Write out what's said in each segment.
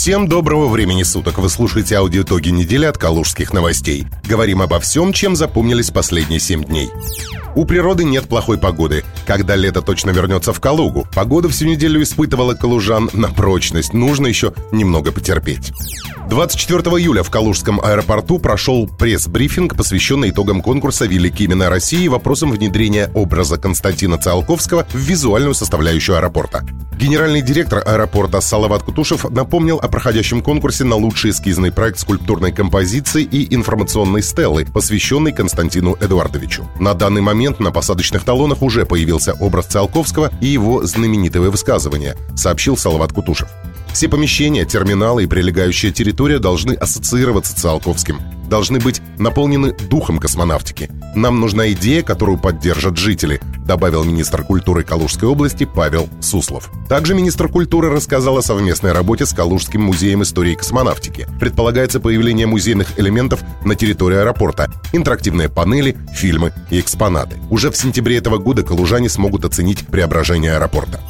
Всем доброго времени суток. Вы слушаете аудиотоги недели от Калужских новостей. Говорим обо всем, чем запомнились последние семь дней. У природы нет плохой погоды. Когда лето точно вернется в Калугу, погода всю неделю испытывала калужан на прочность. Нужно еще немного потерпеть. 24 июля в Калужском аэропорту прошел пресс-брифинг, посвященный итогам конкурса «Великие имена России» и вопросам внедрения образа Константина Циолковского в визуальную составляющую аэропорта. Генеральный директор аэропорта Салават Кутушев напомнил о проходящем конкурсе на лучший эскизный проект скульптурной композиции и информационной стелы, посвященный Константину Эдуардовичу. На данный момент на посадочных талонах уже появился образ Циолковского и его знаменитое высказывание, сообщил Салават Кутушев. Все помещения, терминалы и прилегающая территория должны ассоциироваться с Циолковским должны быть наполнены духом космонавтики. Нам нужна идея, которую поддержат жители, добавил министр культуры Калужской области Павел Суслов. Также министр культуры рассказал о совместной работе с Калужским музеем истории космонавтики. Предполагается появление музейных элементов на территории аэропорта, интерактивные панели, фильмы и экспонаты. Уже в сентябре этого года калужане смогут оценить преображение аэропорта.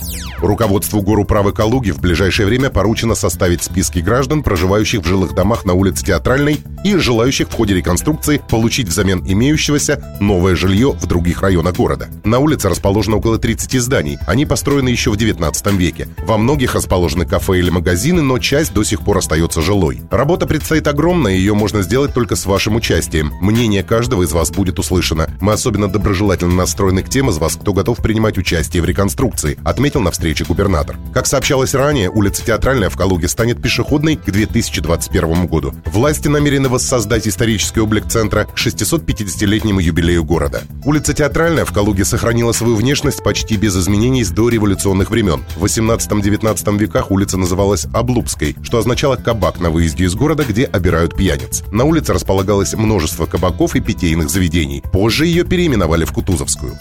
Руководству Горуправы Калуги в ближайшее время поручено составить списки граждан, проживающих в жилых домах на улице Театральной и желающих в ходе реконструкции получить взамен имеющегося новое жилье в других районах города. На улице расположено около 30 зданий. Они построены еще в 19 веке. Во многих расположены кафе или магазины, но часть до сих пор остается жилой. Работа предстоит огромная, ее можно сделать только с вашим участием. Мнение каждого из вас будет услышано. Мы особенно доброжелательно настроены к тем из вас, кто готов принимать участие в реконструкции, отметил на встрече встречи губернатор. Как сообщалось ранее, улица Театральная в Калуге станет пешеходной к 2021 году. Власти намерены воссоздать исторический облик центра к 650-летнему юбилею города. Улица Театральная в Калуге сохранила свою внешность почти без изменений с дореволюционных времен. В 18-19 веках улица называлась Облупской, что означало кабак на выезде из города, где обирают пьяниц. На улице располагалось множество кабаков и питейных заведений. Позже ее переименовали в Кутузовскую.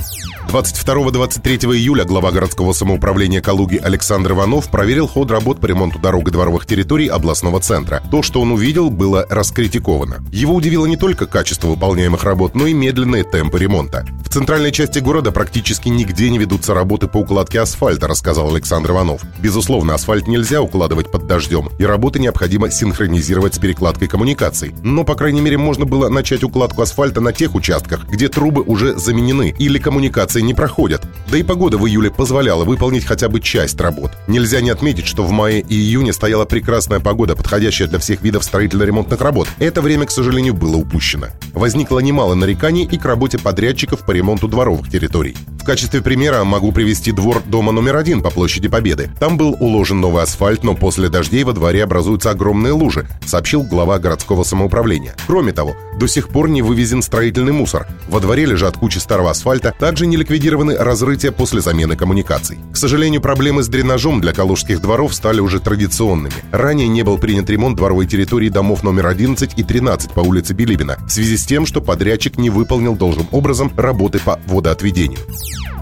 22-23 июля глава городского самоуправления Калуги Александр Иванов проверил ход работ по ремонту дорог и дворовых территорий областного центра. То, что он увидел, было раскритиковано. Его удивило не только качество выполняемых работ, но и медленные темпы ремонта. В центральной части города практически нигде не ведутся работы по укладке асфальта, рассказал Александр Иванов. Безусловно, асфальт нельзя укладывать под дождем, и работы необходимо синхронизировать с перекладкой коммуникаций. Но, по крайней мере, можно было начать укладку асфальта на тех участках, где трубы уже заменены или коммуникации не проходят. Да и погода в июле позволяла выполнить хотя бы часть работ. Нельзя не отметить, что в мае и июне стояла прекрасная погода, подходящая для всех видов строительно-ремонтных работ. Это время, к сожалению, было упущено. Возникло немало нареканий и к работе подрядчиков по ремонту дворовых территорий. В качестве примера могу привести двор дома номер один по площади Победы. Там был уложен новый асфальт, но после дождей во дворе образуются огромные лужи, сообщил глава городского самоуправления. Кроме того, до сих пор не вывезен строительный мусор. Во дворе лежат кучи старого асфальта, также не ликвидированы разрытия после замены коммуникаций. К сожалению, проблемы с дренажом для калужских дворов стали уже традиционными. Ранее не был принят ремонт дворовой территории домов номер 11 и 13 по улице Билибина в связи с тем, что подрядчик не выполнил должным образом работы по водоотведению.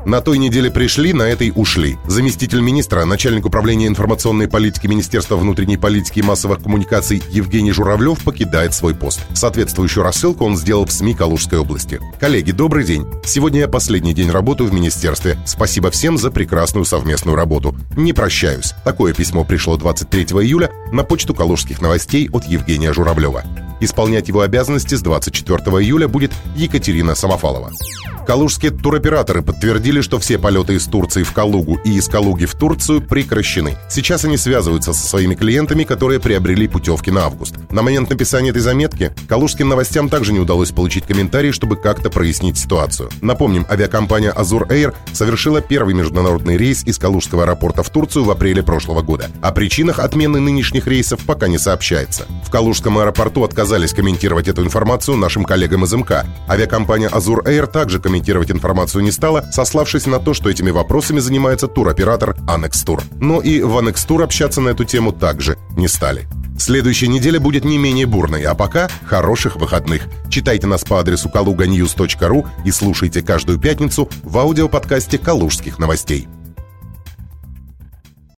На той неделе пришли, на этой ушли. Заместитель министра, начальник управления информационной политики Министерства внутренней политики и массовых коммуникаций Евгений Журавлев покидает свой пост. Соответствующую рассылку он сделал в СМИ Калужской области. Коллеги, добрый день. Сегодня я последний день работаю в министерстве. Спасибо всем за прекрасную совместную работу. Не прощаюсь. Такое письмо пришло 23 июля на почту Калужских новостей от Евгения Журавлева. Исполнять его обязанности с 24 июля будет Екатерина Самофалова. Калужские туроператоры подтвердили, что все полеты из Турции в Калугу и из Калуги в Турцию прекращены. Сейчас они связываются со своими клиентами, которые приобрели путевки на август. На момент написания этой заметки калужским новостям также не удалось получить комментарии, чтобы как-то прояснить ситуацию. Напомним, авиакомпания Azur Air совершила первый международный рейс из Калужского аэропорта в Турцию в апреле прошлого года. О причинах отмены нынешних рейсов пока не сообщается. В Калужском аэропорту отказались комментировать эту информацию нашим коллегам из МК. Авиакомпания Azur Air также комментировать информацию не стала, сославшись на то, что этими вопросами занимается туроператор Анекстур. Но и в Анекстур общаться на эту тему также не стали. Следующая неделя будет не менее бурной, а пока хороших выходных. Читайте нас по адресу kaluganews.ru и слушайте каждую пятницу в аудиоподкасте «Калужских новостей».